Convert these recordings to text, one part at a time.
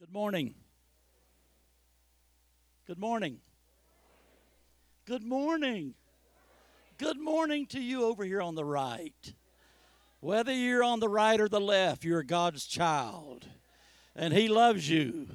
Good morning. Good morning. Good morning. Good morning to you over here on the right. Whether you're on the right or the left, you're God's child. And He loves you.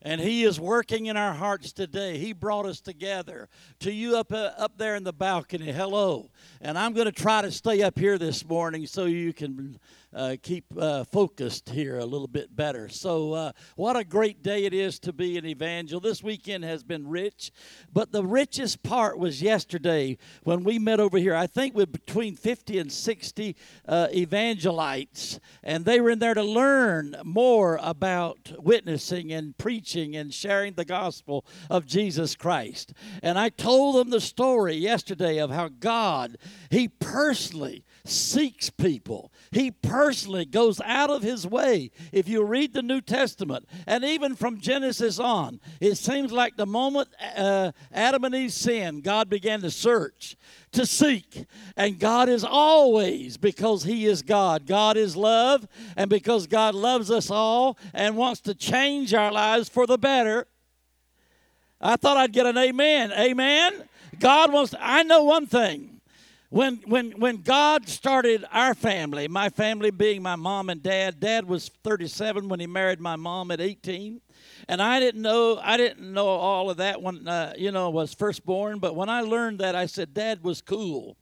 And He is working in our hearts today. He brought us together. To you up, uh, up there in the balcony, hello. And I'm going to try to stay up here this morning so you can uh, keep uh, focused here a little bit better. So, uh, what a great day it is to be an evangel. This weekend has been rich, but the richest part was yesterday when we met over here. I think with between 50 and 60 uh, evangelites, and they were in there to learn more about witnessing and preaching and sharing the gospel of Jesus Christ. And I told them the story yesterday of how God, He personally seeks people. He personally goes out of his way. If you read the New Testament, and even from Genesis on, it seems like the moment uh, Adam and Eve sinned, God began to search, to seek. And God is always, because He is God, God is love, and because God loves us all and wants to change our lives for the better. I thought I'd get an amen. Amen. God wants, to, I know one thing when when when God started our family, my family being my mom and dad, dad was 37 when he married my mom at 18. And I didn't know I didn't know all of that when uh, you know was first born, but when I learned that I said dad was cool.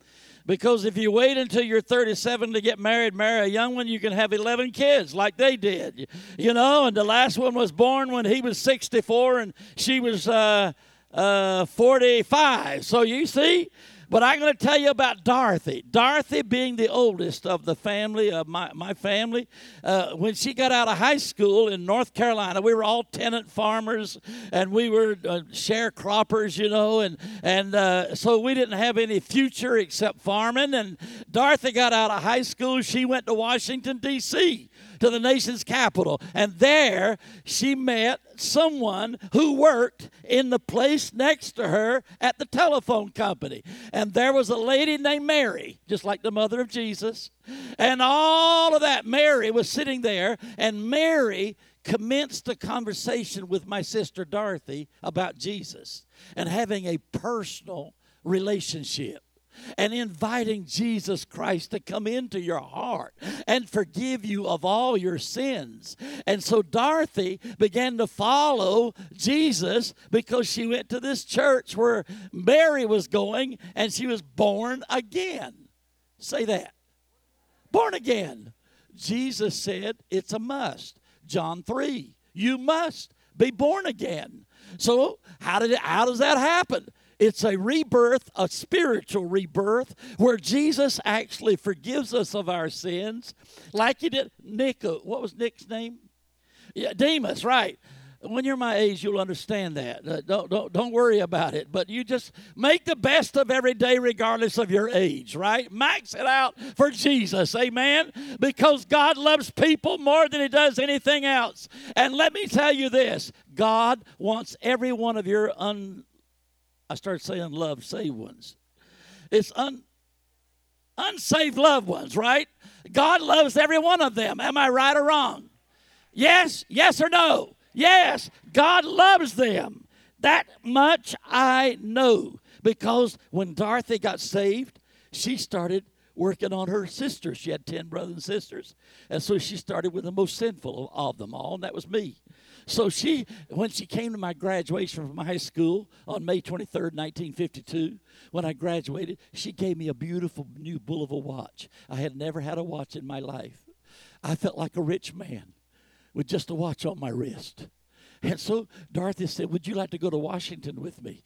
Because if you wait until you're 37 to get married, marry a young one, you can have 11 kids like they did. You know, and the last one was born when he was 64 and she was uh, uh, 45. So you see, but I'm going to tell you about Dorothy. Dorothy, being the oldest of the family, of my, my family, uh, when she got out of high school in North Carolina, we were all tenant farmers and we were uh, sharecroppers, you know, and, and uh, so we didn't have any future except farming. And Dorothy got out of high school. She went to Washington, D.C to the nation's capital. And there she met someone who worked in the place next to her at the telephone company. And there was a lady named Mary, just like the mother of Jesus. And all of that, Mary was sitting there, and Mary commenced a conversation with my sister Dorothy about Jesus and having a personal relationship and inviting Jesus Christ to come into your heart and forgive you of all your sins. And so Dorothy began to follow Jesus because she went to this church where Mary was going and she was born again. Say that. Born again. Jesus said it's a must. John 3. You must be born again. So how did it, how does that happen? It's a rebirth, a spiritual rebirth, where Jesus actually forgives us of our sins, like he did Nick. What was Nick's name? Yeah, Demas, right. When you're my age, you'll understand that. Uh, don't, don't, don't worry about it. But you just make the best of every day, regardless of your age, right? Max it out for Jesus, amen? Because God loves people more than He does anything else. And let me tell you this God wants every one of your un I start saying love saved ones. It's un, unsaved loved ones, right? God loves every one of them. Am I right or wrong? Yes, yes or no? Yes, God loves them. That much I know because when Dorothy got saved, she started working on her sisters. She had 10 brothers and sisters. And so she started with the most sinful of them all, and that was me. So she, when she came to my graduation from high school on May 23rd, 1952, when I graduated, she gave me a beautiful new Bulova watch. I had never had a watch in my life. I felt like a rich man with just a watch on my wrist. And so Dorothy said, Would you like to go to Washington with me?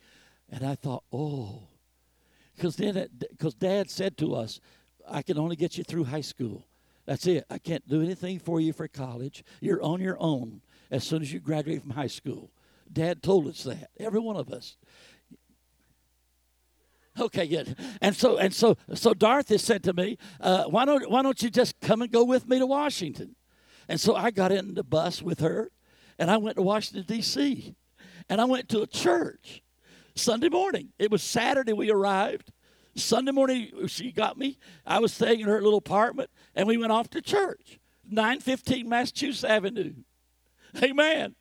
And I thought, Oh, because then, because Dad said to us, I can only get you through high school. That's it. I can't do anything for you for college. You're on your own as soon as you graduate from high school. Dad told us that. Every one of us. Okay, good. And so and so so Dorothy said to me, uh, "Why don't why don't you just come and go with me to Washington?" And so I got in the bus with her, and I went to Washington D.C. and I went to a church Sunday morning. It was Saturday we arrived. Sunday morning she got me. I was staying in her little apartment, and we went off to church, nine fifteen Massachusetts Avenue. Amen.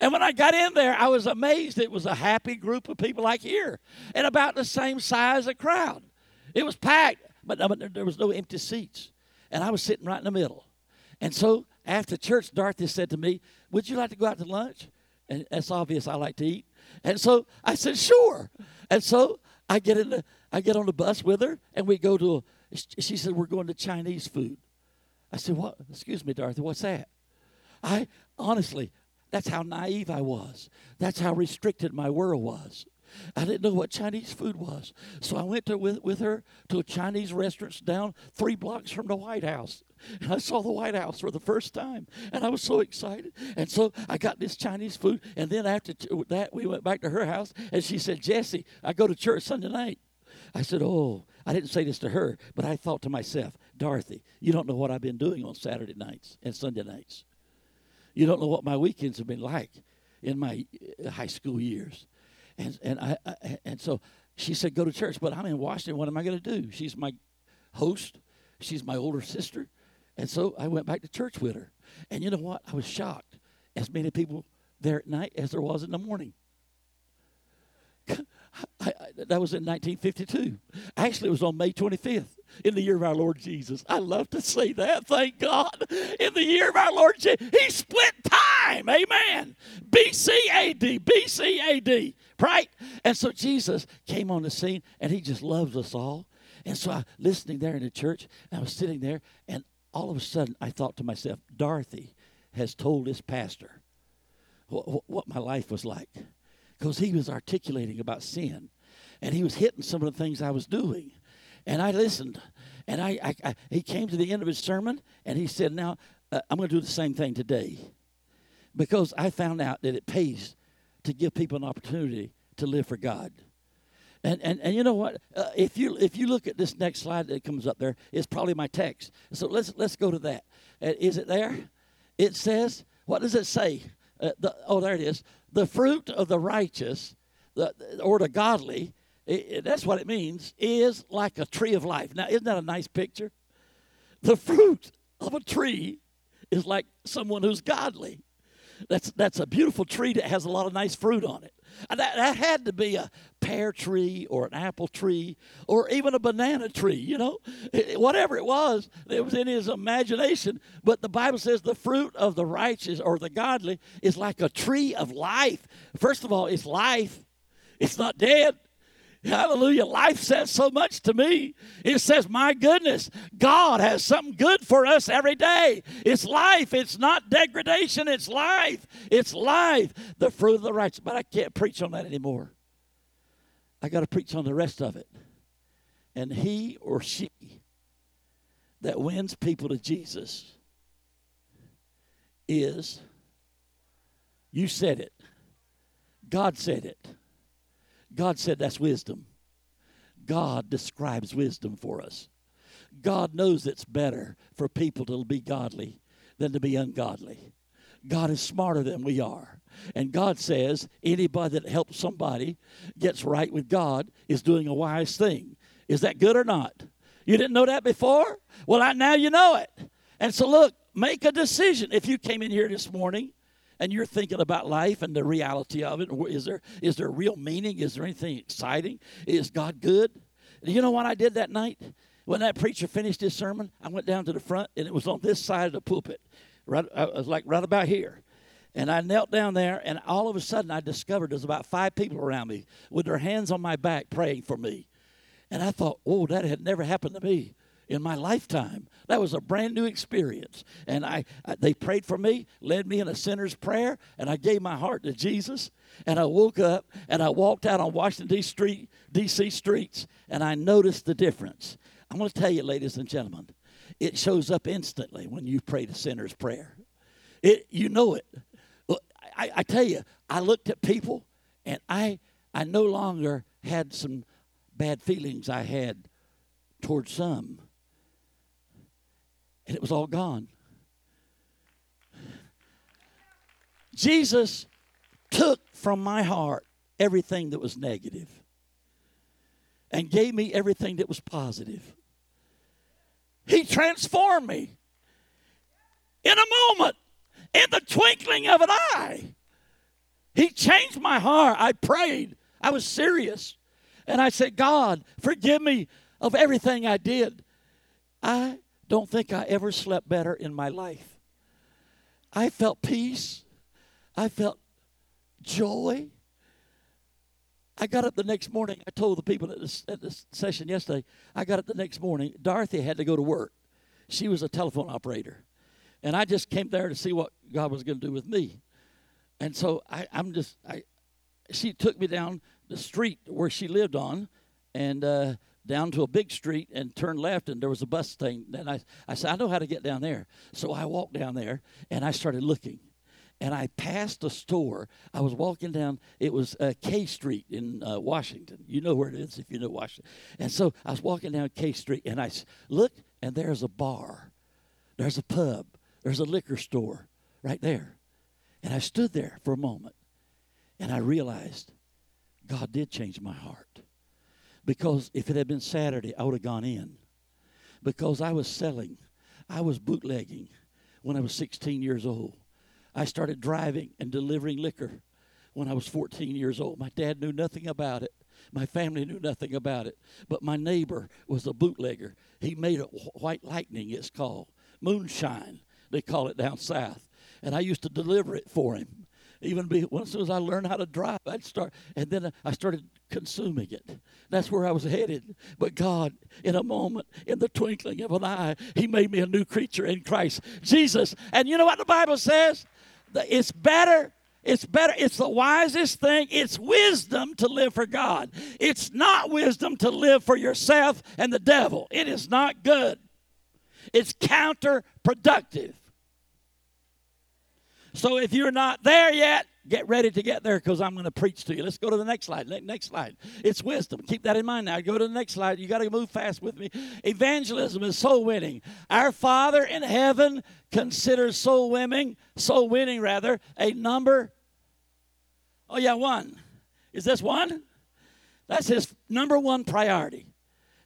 And when I got in there, I was amazed. It was a happy group of people like here, and about the same size a crowd. It was packed, but there was no empty seats. And I was sitting right in the middle. And so after church, Dorothy said to me, Would you like to go out to lunch? And it's obvious I like to eat. And so I said, Sure. And so I get in the I get on the bus with her and we go to a, she said, We're going to Chinese food. I said, What excuse me, Dorothy, what's that? I honestly, that's how naive I was. That's how restricted my world was. I didn't know what Chinese food was. So I went to, with, with her to a Chinese restaurant down three blocks from the White House. And I saw the White House for the first time, and I was so excited. And so I got this Chinese food, and then after that, we went back to her house, and she said, Jesse, I go to church Sunday night. I said, Oh, I didn't say this to her, but I thought to myself, Dorothy, you don't know what I've been doing on Saturday nights and Sunday nights. You don't know what my weekends have been like in my uh, high school years. And, and, I, I and so she said, Go to church, but I'm in Washington. What am I going to do? She's my host, she's my older sister. And so I went back to church with her. And you know what? I was shocked. As many people there at night as there was in the morning. I, I, that was in 1952. Actually, it was on May 25th in the year of our Lord Jesus. I love to say that. Thank God. In the year of our Lord Jesus, He split time. Amen. BCAD, BCAD, right? And so Jesus came on the scene and He just loves us all. And so I listening there in the church, I was sitting there, and all of a sudden I thought to myself, Dorothy has told this pastor what, what my life was like. Because he was articulating about sin. And he was hitting some of the things I was doing. And I listened. And I, I, I he came to the end of his sermon and he said, Now, uh, I'm going to do the same thing today. Because I found out that it pays to give people an opportunity to live for God. And, and, and you know what? Uh, if you if you look at this next slide that comes up there, it's probably my text. So let's let's go to that. Uh, is it there? It says, what does it say? Uh, the, oh, there it is. The fruit of the righteous, the, or the godly, it, it, that's what it means, is like a tree of life. Now, isn't that a nice picture? The fruit of a tree is like someone who's godly. That's, that's a beautiful tree that has a lot of nice fruit on it. That, that had to be a pear tree or an apple tree or even a banana tree, you know, whatever it was, it was in his imagination. But the Bible says the fruit of the righteous or the godly is like a tree of life. First of all, it's life, it's not dead. Hallelujah. Life says so much to me. It says, my goodness, God has something good for us every day. It's life. It's not degradation. It's life. It's life. The fruit of the righteous. But I can't preach on that anymore. I got to preach on the rest of it. And he or she that wins people to Jesus is, you said it, God said it God said that's wisdom. God describes wisdom for us. God knows it's better for people to be godly than to be ungodly. God is smarter than we are. And God says anybody that helps somebody gets right with God is doing a wise thing. Is that good or not? You didn't know that before? Well, I, now you know it. And so, look, make a decision. If you came in here this morning and you're thinking about life and the reality of it. Is there is there real meaning? Is there anything exciting? Is God good? You know what I did that night? When that preacher finished his sermon, I went down to the front and it was on this side of the pulpit. Right uh, I was like right about here. And I knelt down there, and all of a sudden I discovered there's about five people around me with their hands on my back praying for me. And I thought, oh, that had never happened to me in my lifetime. That was a brand new experience. And I, I, they prayed for me, led me in a sinner's prayer, and I gave my heart to Jesus. And I woke up and I walked out on Washington. Street, D.C. streets, and I noticed the difference. I'm going to tell you, ladies and gentlemen, it shows up instantly when you pray the sinner's prayer. It, you know it. I, I tell you, I looked at people, and I, I no longer had some bad feelings I had towards some and it was all gone. Jesus took from my heart everything that was negative and gave me everything that was positive. He transformed me in a moment, in the twinkling of an eye. He changed my heart. I prayed. I was serious. And I said, God, forgive me of everything I did. I don't think I ever slept better in my life. I felt peace. I felt joy. I got up the next morning. I told the people at this, at session yesterday, I got up the next morning. Dorothy had to go to work. She was a telephone operator. And I just came there to see what God was going to do with me. And so I, I'm just, I, she took me down the street where she lived on and uh, down to a big street and turned left, and there was a bus thing. And I, I said, I know how to get down there. So I walked down there and I started looking and I passed a store. I was walking down, it was uh, K Street in uh, Washington. You know where it is if you know Washington. And so I was walking down K Street and I looked, and there's a bar, there's a pub, there's a liquor store right there. And I stood there for a moment and I realized God did change my heart. Because if it had been Saturday, I would have gone in. Because I was selling, I was bootlegging when I was 16 years old. I started driving and delivering liquor when I was 14 years old. My dad knew nothing about it. My family knew nothing about it. But my neighbor was a bootlegger. He made a white lightning, it's called. Moonshine, they call it down south. And I used to deliver it for him. Even be, soon as I learned how to drive, I'd start, and then I started consuming it. That's where I was headed. But God, in a moment, in the twinkling of an eye, He made me a new creature in Christ Jesus. And you know what the Bible says? It's better. It's better. It's the wisest thing. It's wisdom to live for God. It's not wisdom to live for yourself and the devil. It is not good. It's counterproductive. So if you're not there yet, get ready to get there because I'm going to preach to you. Let's go to the next slide. Next slide. It's wisdom. Keep that in mind now. Go to the next slide. You got to move fast with me. Evangelism is soul winning. Our Father in heaven considers soul winning, soul winning rather, a number. Oh yeah, one. Is this one? That's his number one priority.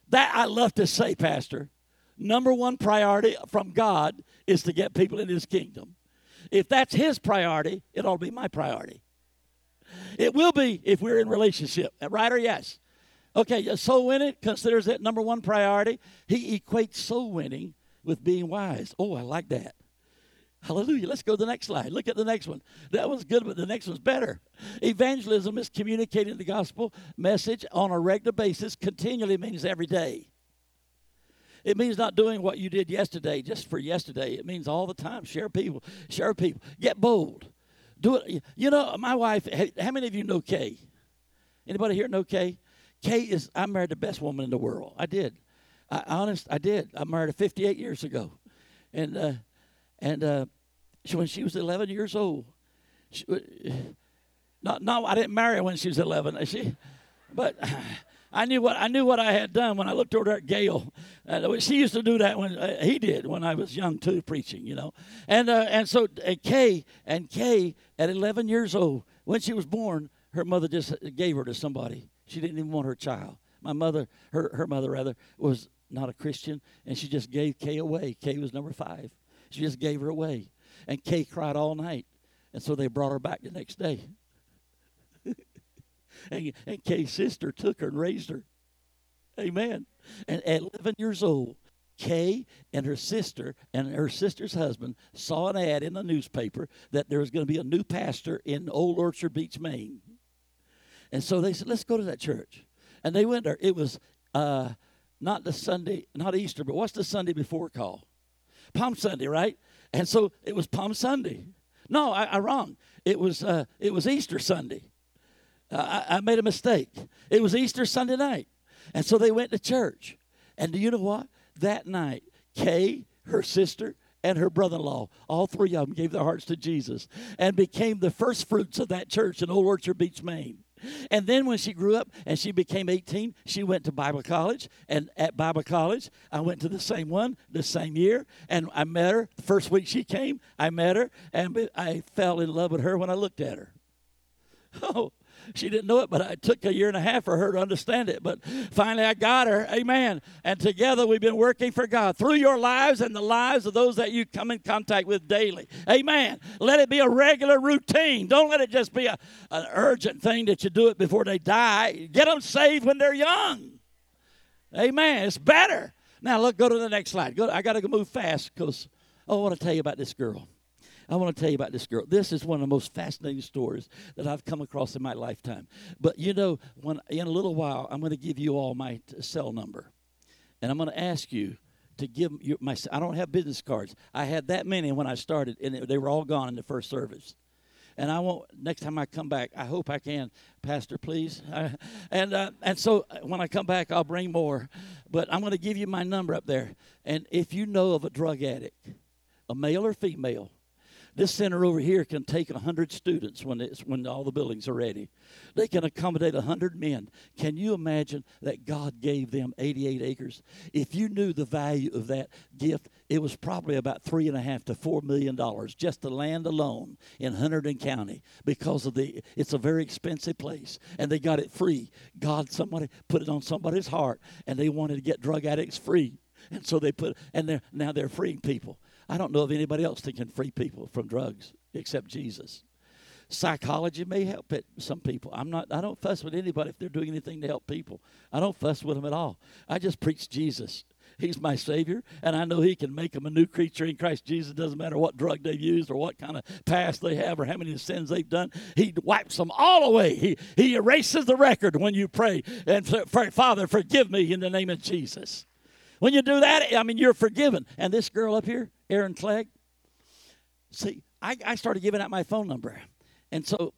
That I love to say, Pastor. Number one priority from God is to get people in his kingdom. If that's his priority, it ought to be my priority. It will be if we're in relationship, right or yes? Okay, soul winning considers it number one priority. He equates soul winning with being wise. Oh, I like that. Hallelujah. Let's go to the next slide. Look at the next one. That one's good, but the next one's better. Evangelism is communicating the gospel message on a regular basis, continually means every day. It means not doing what you did yesterday just for yesterday. It means all the time. Share people. Share people. Get bold. Do it. You know, my wife. How many of you know Kay? Anybody here know Kay? Kay is. I married the best woman in the world. I did. I honest. I did. I married her 58 years ago, and uh, and uh, she, when she was 11 years old, she, not no, I didn't marry her when she was 11. She, but I knew what I knew what I had done when I looked over at Gail. Uh, she used to do that when uh, he did when I was young too, preaching, you know. And uh, and so uh, Kay and Kay at 11 years old, when she was born, her mother just gave her to somebody. She didn't even want her child. My mother, her her mother rather, was not a Christian, and she just gave Kay away. Kay was number five. She just gave her away, and Kay cried all night, and so they brought her back the next day. And, and Kay's sister took her and raised her. Amen. And at 11 years old, Kay and her sister and her sister's husband saw an ad in the newspaper that there was going to be a new pastor in Old Orchard Beach, Maine. And so they said, let's go to that church. And they went there. It was uh, not the Sunday, not Easter, but what's the Sunday before call? Palm Sunday, right? And so it was Palm Sunday. No, I, I wrong. It was uh, it was Easter Sunday. Uh, I, I made a mistake. It was Easter Sunday night. And so they went to church. And do you know what? That night, Kay, her sister, and her brother in law, all three of them gave their hearts to Jesus and became the first fruits of that church in Old Orchard Beach, Maine. And then when she grew up and she became 18, she went to Bible college. And at Bible college, I went to the same one the same year. And I met her. The first week she came, I met her. And I fell in love with her when I looked at her. Oh, She didn't know it, but it took a year and a half for her to understand it. But finally, I got her. Amen. And together, we've been working for God through your lives and the lives of those that you come in contact with daily. Amen. Let it be a regular routine. Don't let it just be a, an urgent thing that you do it before they die. Get them saved when they're young. Amen. It's better. Now, look, go to the next slide. Go, I got to move fast because I want to tell you about this girl. I want to tell you about this girl. This is one of the most fascinating stories that I've come across in my lifetime. But you know, when in a little while, I'm going to give you all my t- cell number, and I'm going to ask you to give you my. I don't have business cards. I had that many when I started, and they were all gone in the first service. And I won't. next time I come back. I hope I can, Pastor, please. and uh, and so uh, when I come back, I'll bring more. But I'm going to give you my number up there. And if you know of a drug addict, a male or female, this center over here can take 100 students when, it's, when all the buildings are ready. They can accommodate 100 men. Can you imagine that God gave them 88 acres? If you knew the value of that gift, it was probably about three and a half to four million dollars just the land alone in Hunterdon County because of the it's a very expensive place and they got it free. God somebody put it on somebody's heart and they wanted to get drug addicts free. And so they put and they're now they're freeing people. I don't know of anybody else that can free people from drugs except Jesus. Psychology may help it, some people. I'm not. I don't fuss with anybody if they're doing anything to help people. I don't fuss with them at all. I just preach Jesus. He's my Savior, and I know He can make them a new creature in Christ Jesus. Doesn't matter what drug they've used or what kind of past they have or how many sins they've done. He wipes them all away. He He erases the record when you pray and say, Father, forgive me in the name of Jesus. When you do that, I mean, you're forgiven. And this girl up here, Erin Clegg, see, I, I started giving out my phone number. And so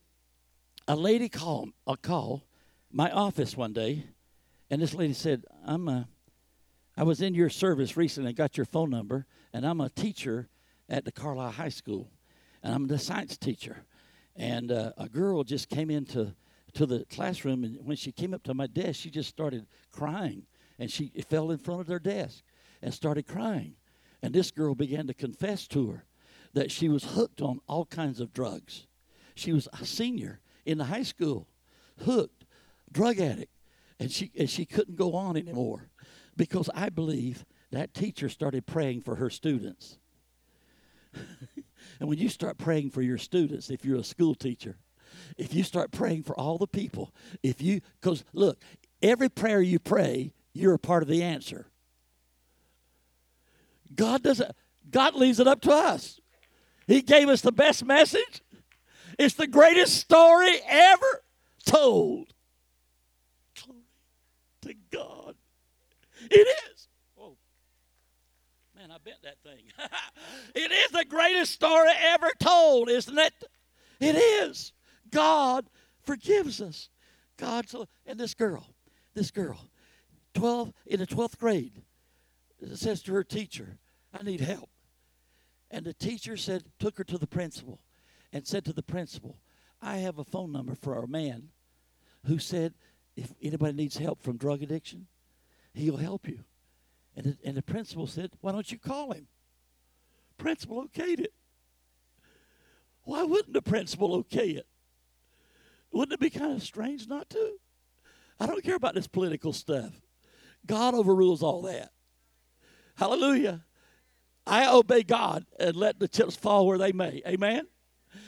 a lady called, a call my office one day, and this lady said, I'm a, I was in your service recently, and got your phone number, and I'm a teacher at the Carlisle High School, and I'm the science teacher. And uh, a girl just came into to the classroom, and when she came up to my desk, she just started crying and she fell in front of their desk and started crying. And this girl began to confess to her that she was hooked on all kinds of drugs. She was a senior in the high school, hooked, drug addict, and she and she couldn't go on anymore because I believe that teacher started praying for her students. and when you start praying for your students, if you're a school teacher, if you start praying for all the people, if you because look, every prayer you pray you're a part of the answer. God doesn't God leaves it up to us. He gave us the best message. It's the greatest story ever told. Glory to God. It is. Oh, man, I bent that thing. it is the greatest story ever told, isn't it? It is. God forgives us. God, and this girl, this girl, 12 in the 12th grade says to her teacher, I need help. And the teacher said, took her to the principal and said to the principal, I have a phone number for our man who said, if anybody needs help from drug addiction, he'll help you. And the, and the principal said, Why don't you call him? Principal okayed it. Why wouldn't the principal okay it? Wouldn't it be kind of strange not to? I don't care about this political stuff. God overrules all that. Hallelujah. I obey God and let the chips fall where they may. Amen.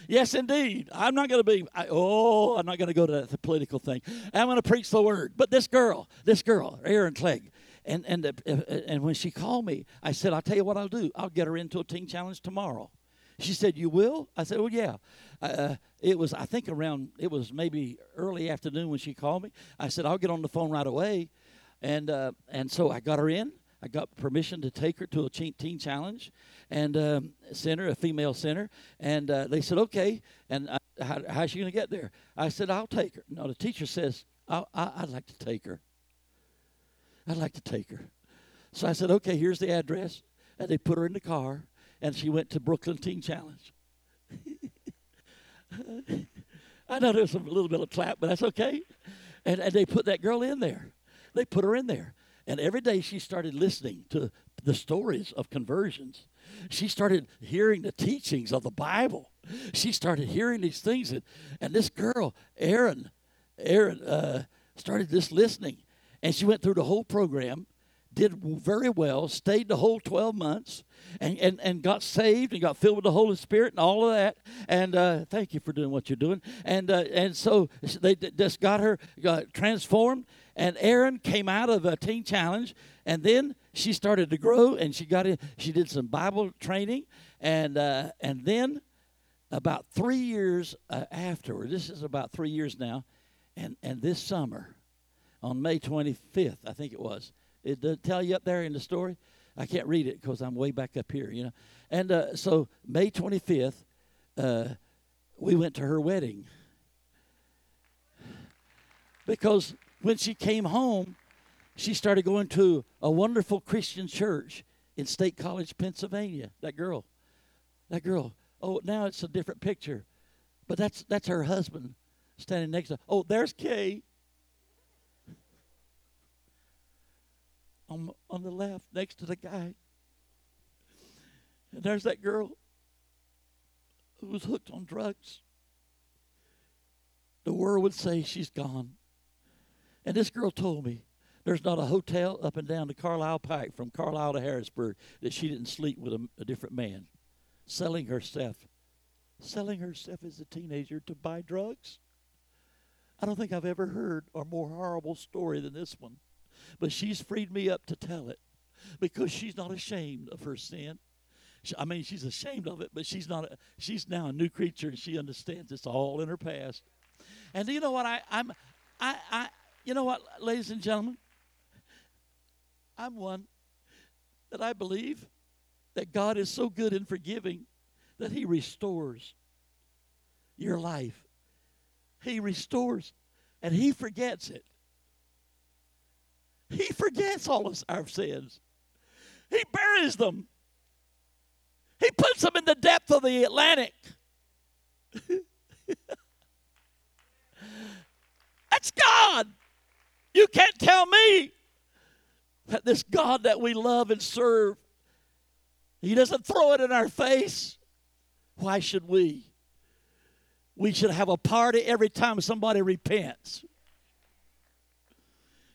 Yes, indeed. I'm not going to be, I, oh, I'm not going to go to the political thing. I'm going to preach the word. But this girl, this girl, Erin Clegg, and, and, uh, uh, and when she called me, I said, I'll tell you what I'll do. I'll get her into a teen challenge tomorrow. She said, You will? I said, Well, yeah. Uh, it was, I think, around, it was maybe early afternoon when she called me. I said, I'll get on the phone right away. And, uh, and so I got her in. I got permission to take her to a teen challenge and um, center, a female center. And uh, they said, okay. And I, how, how's she going to get there? I said, I'll take her. No, the teacher says, I, I'd like to take her. I'd like to take her. So I said, okay, here's the address. And they put her in the car, and she went to Brooklyn Teen Challenge. I know there's a little bit of clap, but that's okay. And, and they put that girl in there. They put her in there. And every day she started listening to the stories of conversions. She started hearing the teachings of the Bible. She started hearing these things. And, and this girl, Erin, Erin uh, started just listening, and she went through the whole program, did very well, stayed the whole 12 months, and, and, and got saved and got filled with the Holy Spirit and all of that. And uh, thank you for doing what you're doing. And uh, and so they just got her got transformed. And Erin came out of a teen challenge, and then she started to grow, and she got in. She did some Bible training, and uh, and then about three years uh, afterward, this is about three years now, and and this summer, on May 25th, I think it was. It does tell you up there in the story. I can't read it because I'm way back up here, you know. And uh, so May 25th, uh, we went to her wedding because when she came home, she started going to a wonderful Christian church in State College, Pennsylvania. That girl, that girl. Oh, now it's a different picture, but that's that's her husband standing next to. Oh, there's Kay. on, on the left next to the guy. And there's that girl who was hooked on drugs. The world would say she's gone. And this girl told me there's not a hotel up and down the Carlisle Pike from Carlisle to Harrisburg that she didn't sleep with a, a different man, selling herself, selling herself as a teenager to buy drugs. I don't think I've ever heard a more horrible story than this one. But she's freed me up to tell it because she's not ashamed of her sin. I mean, she's ashamed of it, but she's not. A, she's now a new creature, and she understands it's all in her past. And you know what? I, I'm, I, I, you know what, ladies and gentlemen, I'm one that I believe that God is so good in forgiving that He restores your life. He restores, and He forgets it. He forgets all of our sins. He buries them. He puts them in the depth of the Atlantic. That's God. You can't tell me that this God that we love and serve, He doesn't throw it in our face. Why should we? We should have a party every time somebody repents.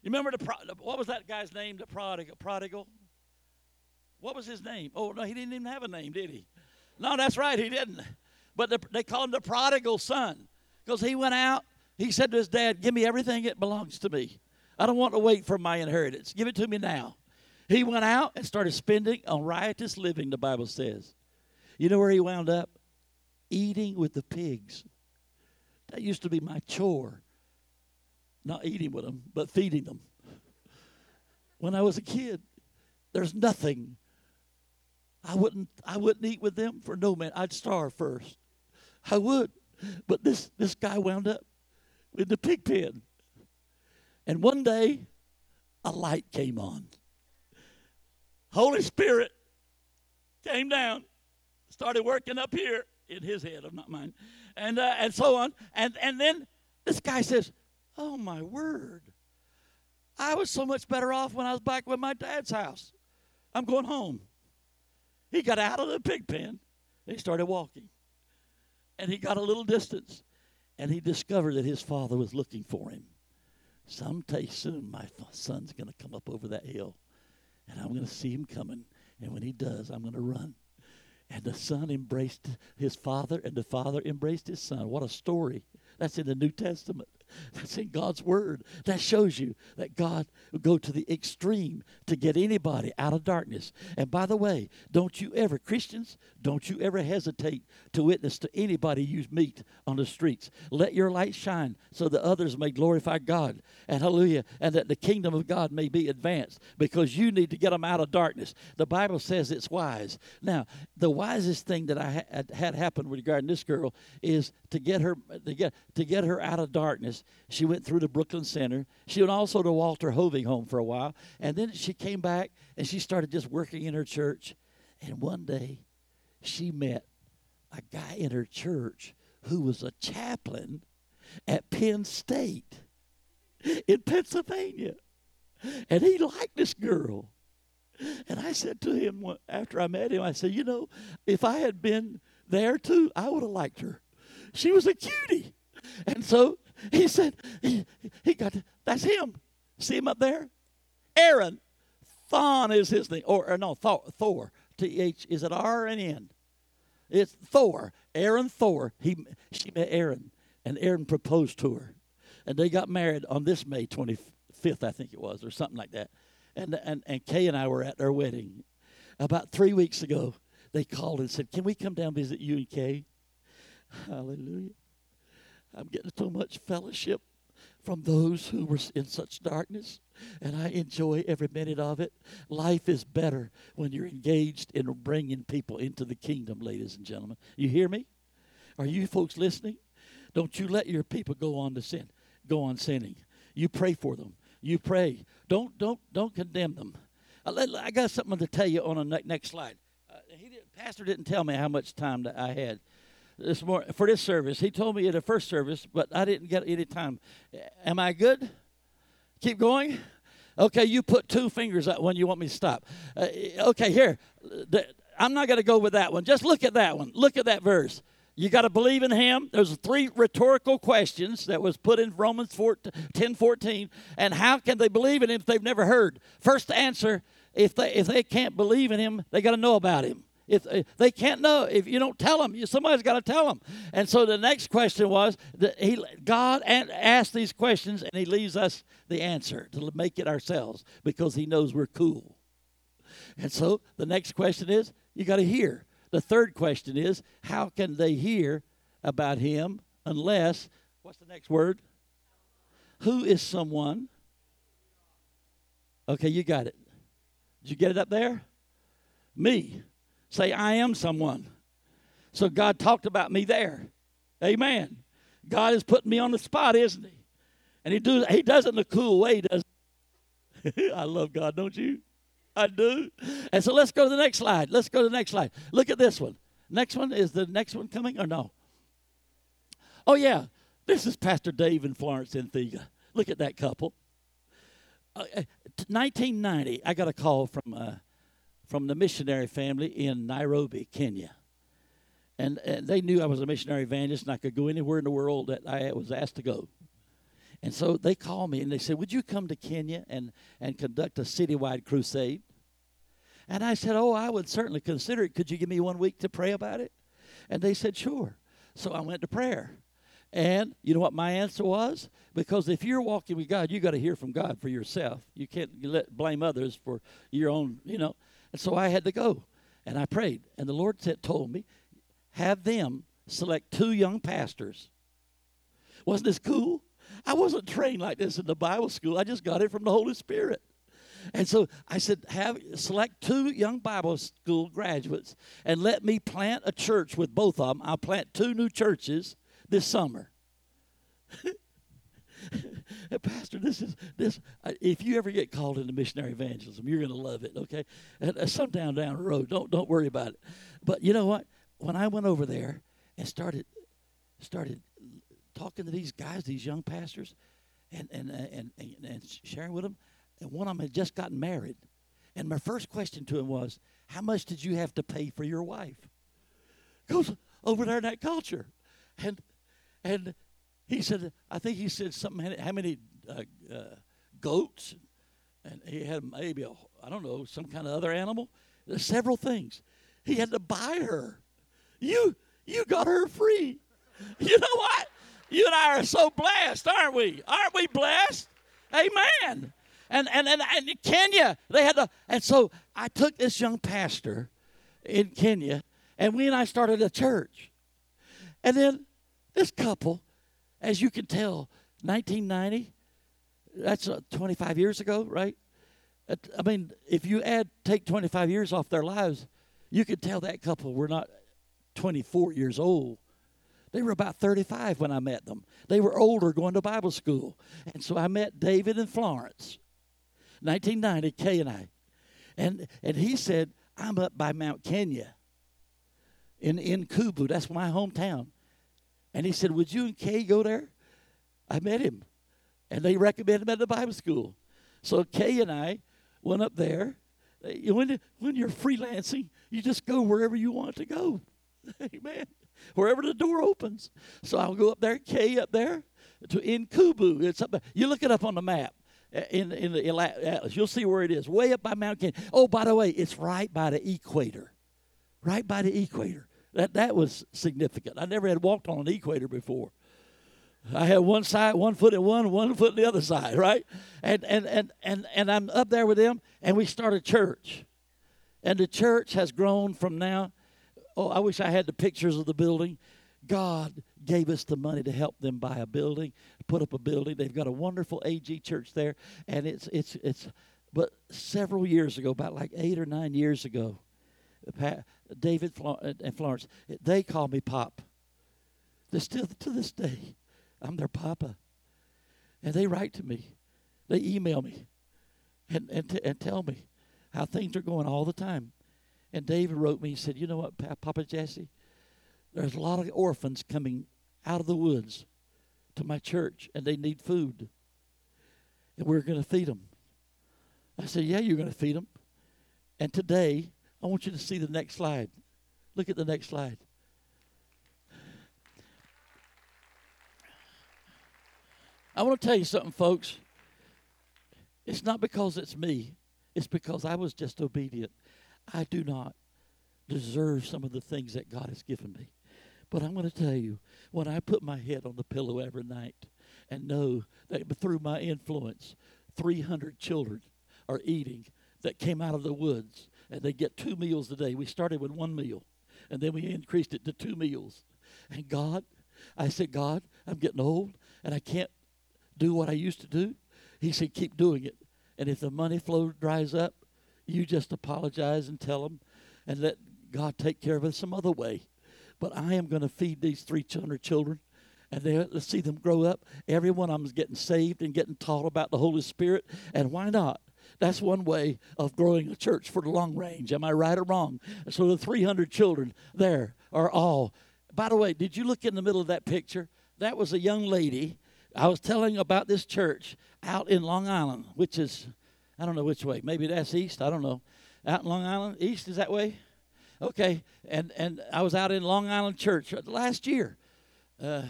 You remember the what was that guy's name? The prodigal. Prodigal. What was his name? Oh no, he didn't even have a name, did he? No, that's right, he didn't. But the, they called him the prodigal son because he went out. He said to his dad, "Give me everything that belongs to me. I don't want to wait for my inheritance. Give it to me now." He went out and started spending on riotous living. The Bible says. You know where he wound up? Eating with the pigs. That used to be my chore not eating with them, but feeding them. When I was a kid, there's nothing. I wouldn't I wouldn't eat with them for no man. I'd starve first. I would. But this this guy wound up in the pig pen. And one day a light came on. Holy Spirit came down, started working up here in his head, of not mine, and uh, and so on. And and then this guy says, Oh, my word. I was so much better off when I was back with my dad's house. I'm going home. He got out of the pig pen he started walking. And he got a little distance and he discovered that his father was looking for him. Someday soon, my son's going to come up over that hill and I'm going to see him coming. And when he does, I'm going to run. And the son embraced his father, and the father embraced his son. What a story. That's in the New Testament. That's in God's Word. That shows you that God will go to the extreme to get anybody out of darkness. And by the way, don't you ever, Christians, don't you ever hesitate to witness to anybody you meet on the streets. Let your light shine so that others may glorify God. And hallelujah. And that the kingdom of God may be advanced because you need to get them out of darkness. The Bible says it's wise. Now, the wisest thing that I had happen regarding this girl is to get her to get to get her out of darkness she went through the Brooklyn Center. She went also to Walter Hoving home for a while. And then she came back and she started just working in her church. And one day she met a guy in her church who was a chaplain at Penn State in Pennsylvania. And he liked this girl. And I said to him after I met him, I said, You know, if I had been there too, I would have liked her. She was a cutie. And so he said, he, he got, that's him. See him up there? Aaron. Thon is his name. Or, or no, Thor. Thor. T H, is it R and N? It's Thor. Aaron Thor. He, she met Aaron, and Aaron proposed to her. And they got married on this May 25th, I think it was, or something like that. And, and, and Kay and I were at their wedding. About three weeks ago, they called and said, Can we come down visit you and Kay? Hallelujah. I'm getting so much fellowship from those who were in such darkness, and I enjoy every minute of it. Life is better when you're engaged in bringing people into the kingdom, ladies and gentlemen. You hear me? Are you folks listening? Don't you let your people go on to sin, go on sinning. You pray for them. You pray. Don't don't don't condemn them. I got something to tell you on the next slide. Uh, he did, Pastor didn't tell me how much time that I had this morning for this service. He told me in the first service, but I didn't get any time. Am I good? Keep going. Okay, you put two fingers up when you want me to stop. Uh, okay, here. I'm not going to go with that one. Just look at that one. Look at that verse. You got to believe in him. There's three rhetorical questions that was put in Romans 4, 10 14. And how can they believe in him if they've never heard? First answer if they, if they can't believe in him, they got to know about him. If, if, they can't know, if you don't tell them, somebody's got to tell them. And so the next question was that he, God asked these questions and he leaves us the answer to make it ourselves because he knows we're cool. And so the next question is you got to hear. The third question is how can they hear about him unless, what's the next word? Who is someone? Okay, you got it. Did you get it up there? Me. Say, I am someone. So God talked about me there. Amen. God is putting me on the spot, isn't he? And he do he does it in a cool way, does I love God, don't you? I do. And so let's go to the next slide. Let's go to the next slide. Look at this one. Next one is the next one coming or no? Oh yeah. This is Pastor Dave and Florence Anthega. Look at that couple. Uh, 1990, uh, I got a call from uh, from the missionary family in Nairobi, Kenya. And, and they knew I was a missionary evangelist and I could go anywhere in the world that I was asked to go. And so they called me and they said, Would you come to Kenya and, and conduct a citywide crusade? And I said, Oh, I would certainly consider it. Could you give me one week to pray about it? And they said, Sure. So I went to prayer. And you know what my answer was? Because if you're walking with God, you got to hear from God for yourself. You can't let blame others for your own, you know. And so I had to go. And I prayed. And the Lord said, told me, have them select two young pastors. Wasn't this cool? I wasn't trained like this in the Bible school. I just got it from the Holy Spirit. And so I said, have select two young Bible school graduates and let me plant a church with both of them. I'll plant two new churches this summer. Pastor, this is this. If you ever get called into missionary evangelism, you're going to love it. Okay, uh, sometime down the road, don't don't worry about it. But you know what? When I went over there and started started talking to these guys, these young pastors, and and uh, and and, and sharing with them, and one of them had just gotten married, and my first question to him was, "How much did you have to pay for your wife?" Goes over there in that culture, and and he said, I think he said something, how many uh, uh, goats, and he had maybe, a, I don't know, some kind of other animal. There's several things. He had to buy her. You, you got her free. You know what? You and I are so blessed, aren't we? Aren't we blessed? Amen. And and and, and Kenya, they had to, and so I took this young pastor in Kenya, and we and I started a church. And then this couple as you can tell, 1990, that's uh, 25 years ago, right? I mean, if you add, take 25 years off their lives, you could tell that couple were not 24 years old. They were about 35 when I met them. They were older going to Bible school. And so I met David and Florence, 1990, Kay and I. And, and he said, I'm up by Mount Kenya in, in Kubu. That's my hometown. And he said, Would you and Kay go there? I met him. And they recommended him at the Bible school. So Kay and I went up there. When, when you're freelancing, you just go wherever you want to go. Amen. Wherever the door opens. So I'll go up there, Kay up there, to Nkubu. It's up, you look it up on the map uh, in in the atlas. You'll see where it is. Way up by Mount Kenya. Oh, by the way, it's right by the equator. Right by the equator. That that was significant. I never had walked on an equator before. I had one side, one foot in one, one foot in the other side, right? And and and and and I'm up there with them, and we started a church, and the church has grown from now. Oh, I wish I had the pictures of the building. God gave us the money to help them buy a building, put up a building. They've got a wonderful AG church there, and it's it's it's. But several years ago, about like eight or nine years ago, David uh, and Florence, they call me Pop. They still to this day, I'm their Papa, and they write to me, they email me, and and, t- and tell me how things are going all the time. And David wrote me, he said, "You know what, Papa Jesse, there's a lot of orphans coming out of the woods to my church, and they need food, and we're going to feed them." I said, "Yeah, you're going to feed them." And today I want you to see the next slide. Look at the next slide. I want to tell you something, folks. It's not because it's me, it's because I was just obedient. I do not deserve some of the things that God has given me. But I'm going to tell you, when I put my head on the pillow every night and know that through my influence, 300 children are eating that came out of the woods and they get two meals a day. We started with one meal, and then we increased it to two meals. And God, I said, God, I'm getting old, and I can't do what I used to do. He said, keep doing it. And if the money flow dries up, you just apologize and tell them, and let God take care of it some other way. But I am going to feed these 300 children and they, let's see them grow up. Every one of them is getting saved and getting taught about the Holy Spirit. And why not? That's one way of growing a church for the long range. Am I right or wrong? So the 300 children there are all. By the way, did you look in the middle of that picture? That was a young lady. I was telling about this church out in Long Island, which is, I don't know which way. Maybe that's east. I don't know. Out in Long Island, east is that way? Okay. And and I was out in Long Island Church last year. Uh,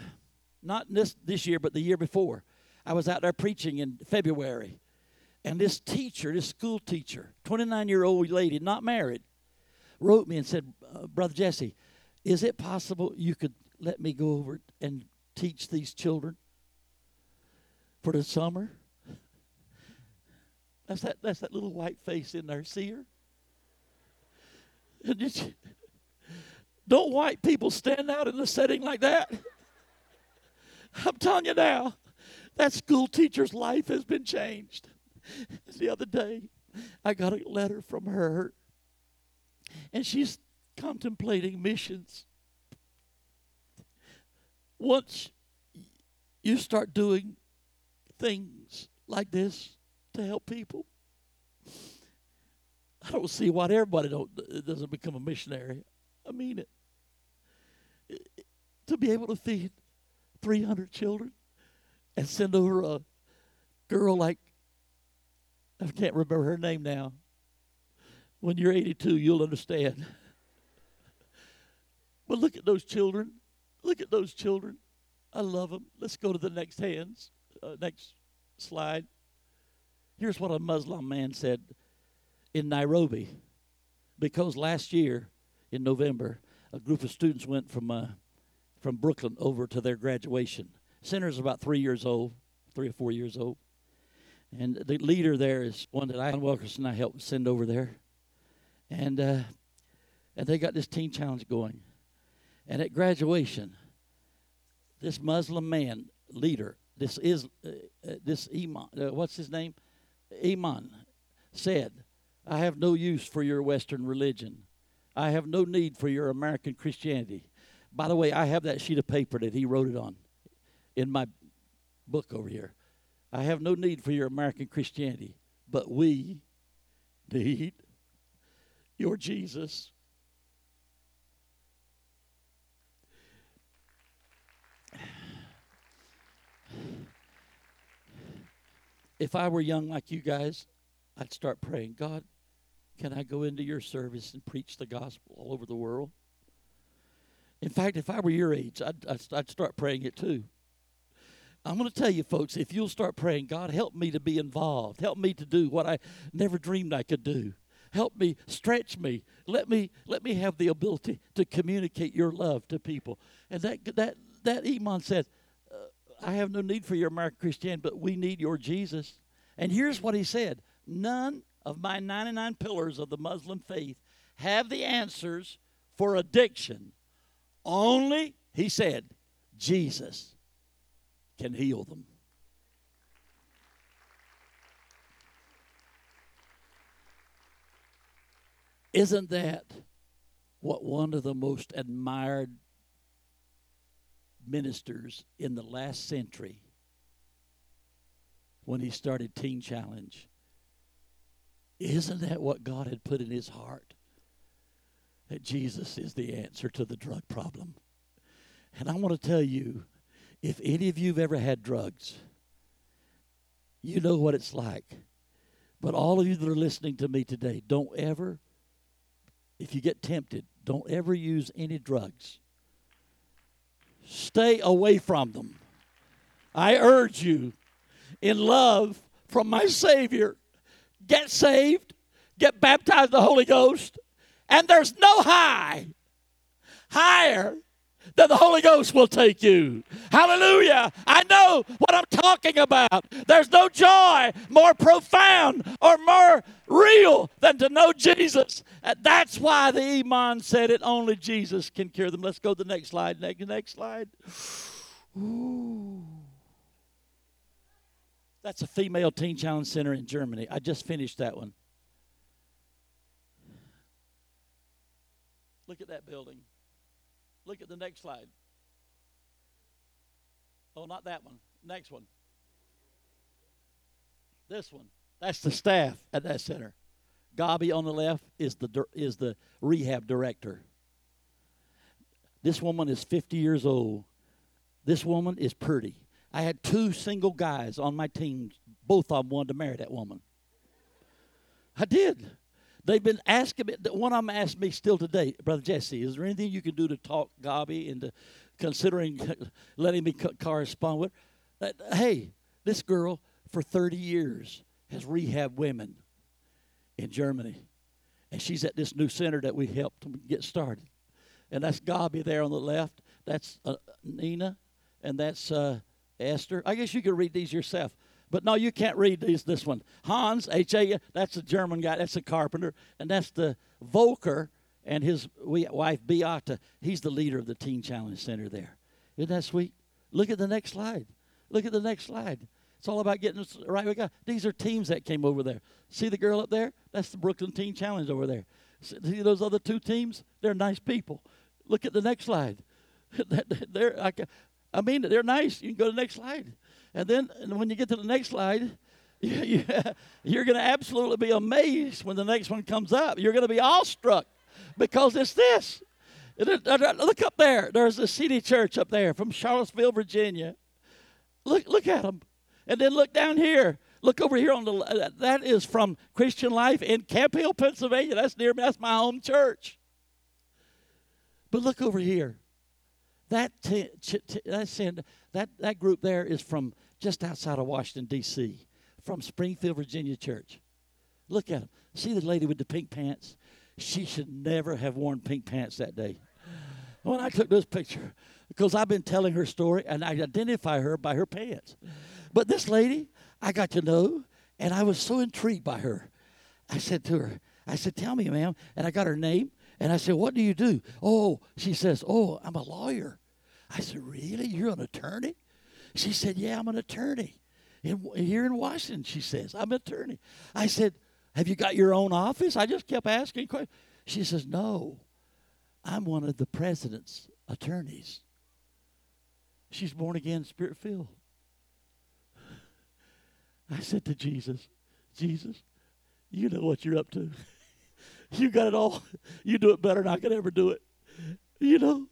not this this year, but the year before. I was out there preaching in February and this teacher, this school teacher, 29 year old lady, not married, wrote me and said, uh, Brother Jesse, is it possible you could let me go over and teach these children for the summer? That's that, that's that little white face in there. See her? Don't white people stand out in a setting like that? I'm telling you now, that school teacher's life has been changed. the other day, I got a letter from her, and she's contemplating missions. Once you start doing things like this to help people, I don't see why everybody don't doesn't become a missionary. I mean it. To be able to feed 300 children and send over a girl like I can't remember her name now. When you're 82, you'll understand. But look at those children. Look at those children. I love them. Let's go to the next hands. Uh, next slide. Here's what a Muslim man said in Nairobi. Because last year in November, a group of students went from uh, from Brooklyn over to their graduation. Center's about three years old, three or four years old. And the leader there is one that Ian Wilkerson I helped send over there. And uh, and they got this teen challenge going. And at graduation, this Muslim man leader, this is uh, uh, this Iman, uh, what's his name? Iman said, "I have no use for your Western religion. I have no need for your American Christianity." By the way, I have that sheet of paper that he wrote it on in my book over here. I have no need for your American Christianity, but we need your Jesus. If I were young like you guys, I'd start praying, God, can I go into your service and preach the gospel all over the world? In fact, if I were your age, I'd, I'd, I'd start praying it too. I'm going to tell you, folks, if you'll start praying, God, help me to be involved. Help me to do what I never dreamed I could do. Help me, stretch me. Let me let me have the ability to communicate your love to people. And that that that Iman said, uh, I have no need for your American Christianity, but we need your Jesus. And here's what he said None of my 99 pillars of the Muslim faith have the answers for addiction. Only, he said, Jesus can heal them. Isn't that what one of the most admired ministers in the last century when he started Teen Challenge? Isn't that what God had put in his heart? That Jesus is the answer to the drug problem. And I want to tell you if any of you have ever had drugs, you know what it's like. But all of you that are listening to me today, don't ever, if you get tempted, don't ever use any drugs. Stay away from them. I urge you, in love from my Savior, get saved, get baptized in the Holy Ghost, and there's no high higher that the Holy Ghost will take you. Hallelujah. I know what I'm talking about. There's no joy more profound or more real than to know Jesus. Uh, that's why the Iman said it only Jesus can cure them. Let's go to the next slide. Next, next slide. Ooh. That's a female teen challenge center in Germany. I just finished that one. Look at that building. Look at the next slide. Oh, not that one. Next one. This one. That's the staff at that center. Gabi on the left is the is the rehab director. This woman is 50 years old. This woman is pretty. I had two single guys on my team. Both of them wanted to marry that woman. I did. They've been asking me, one of them asked me still today, Brother Jesse, is there anything you can do to talk Gabi into considering letting me correspond with her? hey, this girl for 30 years has rehab women in Germany. And she's at this new center that we helped get started. And that's Gabi there on the left. That's uh, Nina. And that's uh, Esther. I guess you could read these yourself. But no, you can't read these, this one. Hans, H A, that's a German guy, that's a carpenter. And that's the Volker and his wife, Beata. He's the leader of the Teen Challenge Center there. Isn't that sweet? Look at the next slide. Look at the next slide. It's all about getting right with God. These are teams that came over there. See the girl up there? That's the Brooklyn Teen Challenge over there. See those other two teams? They're nice people. Look at the next slide. they're, I mean, they're nice. You can go to the next slide. And then and when you get to the next slide, you, you're going to absolutely be amazed when the next one comes up. You're going to be awestruck because it's this. Uh, uh, look up there. There's a city church up there from Charlottesville, Virginia. Look, look at them. And then look down here. Look over here on the. Uh, that is from Christian Life in Camp Hill, Pennsylvania. That's near me. That's my home church. But look over here. That t- t- that that group there is from just outside of Washington, D.C., from Springfield, Virginia Church. Look at him. See the lady with the pink pants? She should never have worn pink pants that day. When I took this picture, because I've been telling her story and I identify her by her pants. But this lady, I got to know, and I was so intrigued by her. I said to her, I said, Tell me, ma'am. And I got her name, and I said, What do you do? Oh, she says, Oh, I'm a lawyer. I said, Really? You're an attorney? She said, Yeah, I'm an attorney. In, here in Washington, she says, I'm an attorney. I said, Have you got your own office? I just kept asking questions. She says, No, I'm one of the president's attorneys. She's born again, spirit filled. I said to Jesus, Jesus, you know what you're up to. you got it all. You do it better than I could ever do it. You know,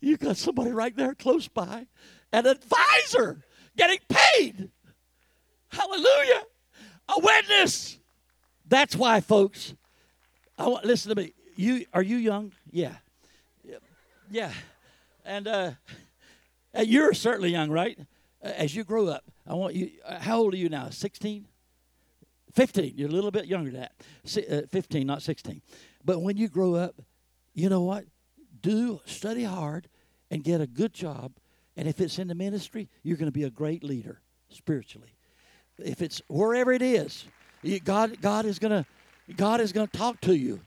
you got somebody right there close by an advisor getting paid. Hallelujah. A witness. That's why, folks. I want listen to me. You are you young? Yeah. Yeah. And uh you're certainly young, right? as you grow up, I want you. Uh, how old are you now? 16? 15. You're a little bit younger than that. Uh, 15, not 16. But when you grow up, you know what? Do study hard and get a good job. And if it's in the ministry, you're going to be a great leader spiritually. If it's wherever it is, God, God is going to, God is going to talk to you.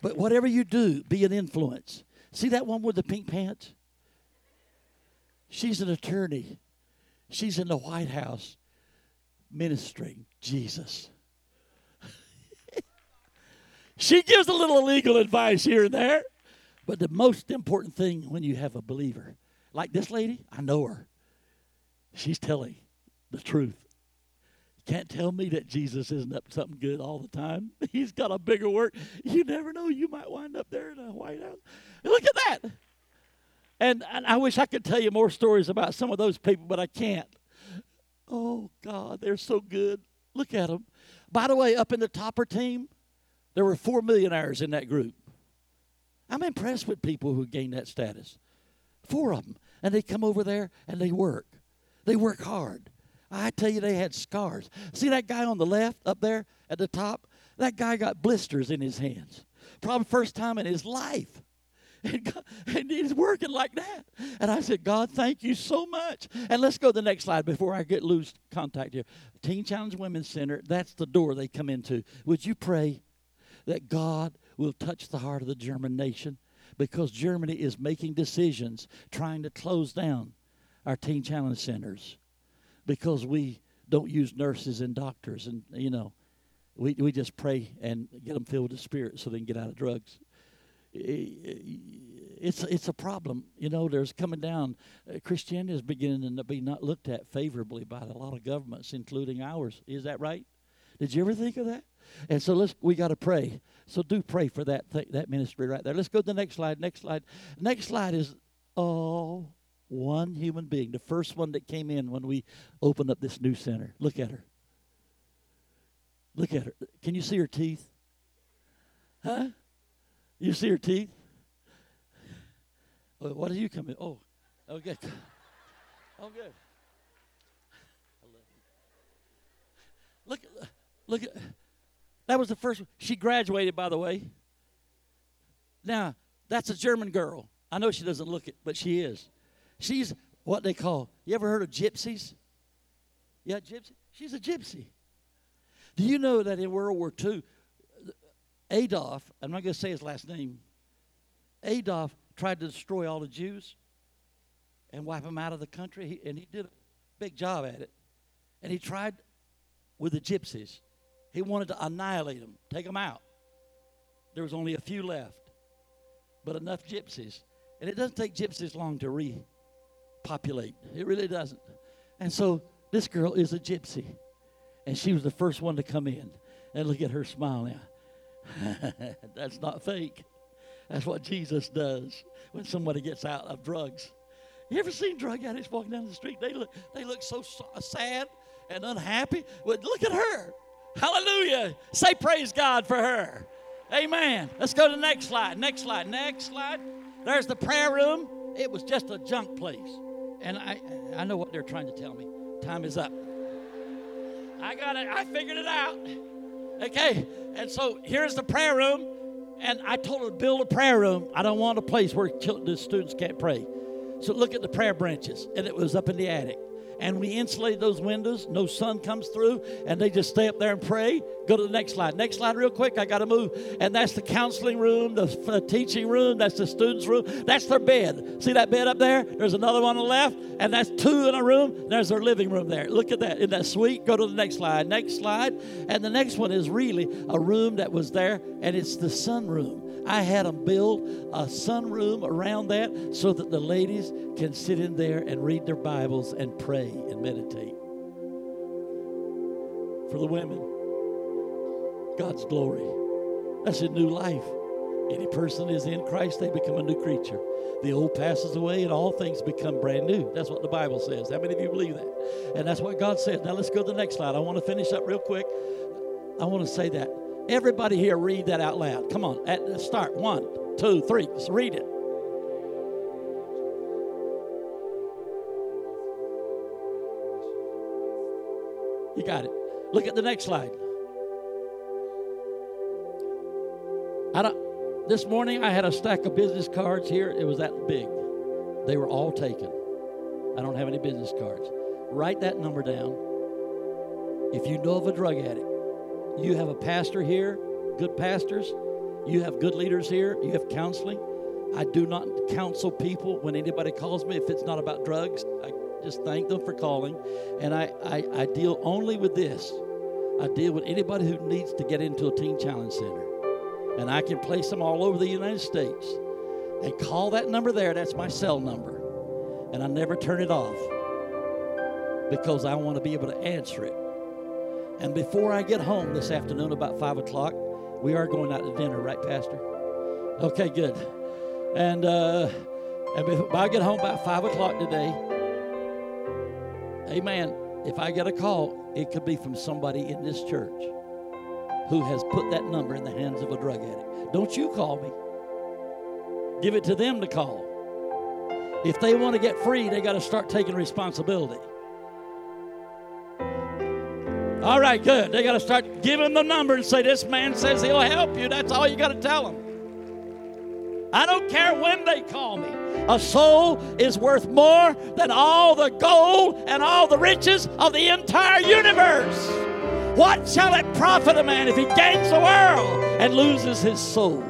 But whatever you do, be an influence. See that one with the pink pants? She's an attorney. She's in the White House ministering Jesus. she gives a little legal advice here and there. But the most important thing when you have a believer, like this lady, I know her. She's telling the truth. You Can't tell me that Jesus isn't up to something good all the time. He's got a bigger work. You never know. You might wind up there in the White House. Look at that. And, and I wish I could tell you more stories about some of those people, but I can't. Oh, God, they're so good. Look at them. By the way, up in the topper team, there were four millionaires in that group. I'm impressed with people who gain that status. Four of them. And they come over there and they work. They work hard. I tell you, they had scars. See that guy on the left up there at the top? That guy got blisters in his hands. Probably first time in his life. And, God, and he's working like that. And I said, God, thank you so much. And let's go to the next slide before I get lose contact here. Teen Challenge Women's Center, that's the door they come into. Would you pray that God will touch the heart of the German nation? Because Germany is making decisions trying to close down our Teen Challenge centers because we don't use nurses and doctors. And, you know, we, we just pray and get them filled with the Spirit so they can get out of drugs it's it's a problem. You know, there's coming down. Uh, Christianity is beginning to be not looked at favorably by a lot of governments, including ours. Is that right? Did you ever think of that? And so let's we got to pray. So do pray for that th- that ministry right there. Let's go to the next slide. Next slide. Next slide is oh one human being, the first one that came in when we opened up this new center. Look at her. Look at her. Can you see her teeth? Huh? You see her teeth? Oh, what are you coming? Oh, okay. Oh, good. Oh, look, at look at that was the first. She graduated, by the way. Now that's a German girl. I know she doesn't look it, but she is. She's what they call. You ever heard of gypsies? Yeah, gypsy. She's a gypsy. Do you know that in World War II, Adolf, I'm not going to say his last name, Adolf tried to destroy all the Jews and wipe them out of the country, and he did a big job at it. And he tried with the gypsies. He wanted to annihilate them, take them out. There was only a few left, but enough gypsies. And it doesn't take gypsies long to repopulate. It really doesn't. And so this girl is a gypsy. And she was the first one to come in. And look at her smile now. That's not fake. That's what Jesus does when somebody gets out of drugs. You ever seen drug addicts walking down the street? They look, they look so sad and unhappy. Well, look at her. Hallelujah. Say praise God for her. Amen. Let's go to the next slide. Next slide. Next slide. There's the prayer room. It was just a junk place. And I, I know what they're trying to tell me. Time is up. I got it. I figured it out. Okay. And so here's the prayer room. And I told her to build a prayer room. I don't want a place where the students can't pray. So look at the prayer branches. And it was up in the attic. And we insulate those windows. No sun comes through. And they just stay up there and pray. Go to the next slide. Next slide, real quick. I got to move. And that's the counseling room, the, teaching room. That's the students' room. That's their bed. See that bed up there? There's another one on the left. And that's two in a room. There's their living room there. Look at that. Isn't that sweet? Go to the next slide. Next slide. And the next one is really a room that was there. And it's the sunroom. I had them build a sunroom around that so that the ladies can sit in there and read their Bibles and pray and meditate. For the women, God's glory. That's a new life. Any person is in Christ, they become a new creature. The old passes away and all things become brand new. That's what the Bible says. How many of you believe that? And that's what God says. Now let's go to the next slide. I want to finish up real quick. I want to say that. Everybody here, read that out loud. Come on, at start. One, two, three. Just read it. You got it. Look at the next slide. I don't, this morning I had a stack of business cards here. It was that big. They were all taken. I don't have any business cards. Write that number down. If you know of a drug addict, you have a pastor here, good pastors, you have good leaders here, you have counseling. I do not counsel people when anybody calls me if it's not about drugs. I just thank them for calling. And I, I, I deal only with this I deal with anybody who needs to get into a Teen Challenge Center. And I can place them all over the United States. And call that number there, that's my cell number. And I never turn it off because I want to be able to answer it. And before I get home this afternoon, about 5 o'clock, we are going out to dinner, right, Pastor? Okay, good. And, uh, and if I get home about 5 o'clock today, amen, if I get a call, it could be from somebody in this church who has put that number in the hands of a drug addict. Don't you call me. Give it to them to call. If they want to get free, they got to start taking responsibility. All right, good. They got to start giving the number and say, This man says he'll help you. That's all you got to tell them. I don't care when they call me. A soul is worth more than all the gold and all the riches of the entire universe. What shall it profit a man if he gains the world and loses his soul?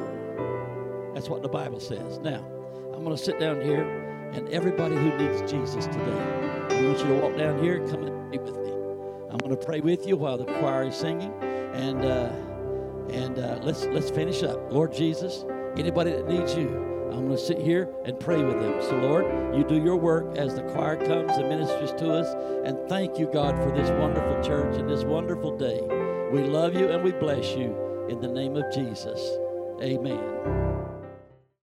That's what the Bible says. Now, I'm going to sit down here, and everybody who needs Jesus today, I want you to walk down here and come and be with me. I'm going to pray with you while the choir is singing, and uh, and uh, let's let's finish up. Lord Jesus, anybody that needs you, I'm going to sit here and pray with them. So, Lord, you do your work as the choir comes and ministers to us. And thank you, God, for this wonderful church and this wonderful day. We love you and we bless you in the name of Jesus. Amen.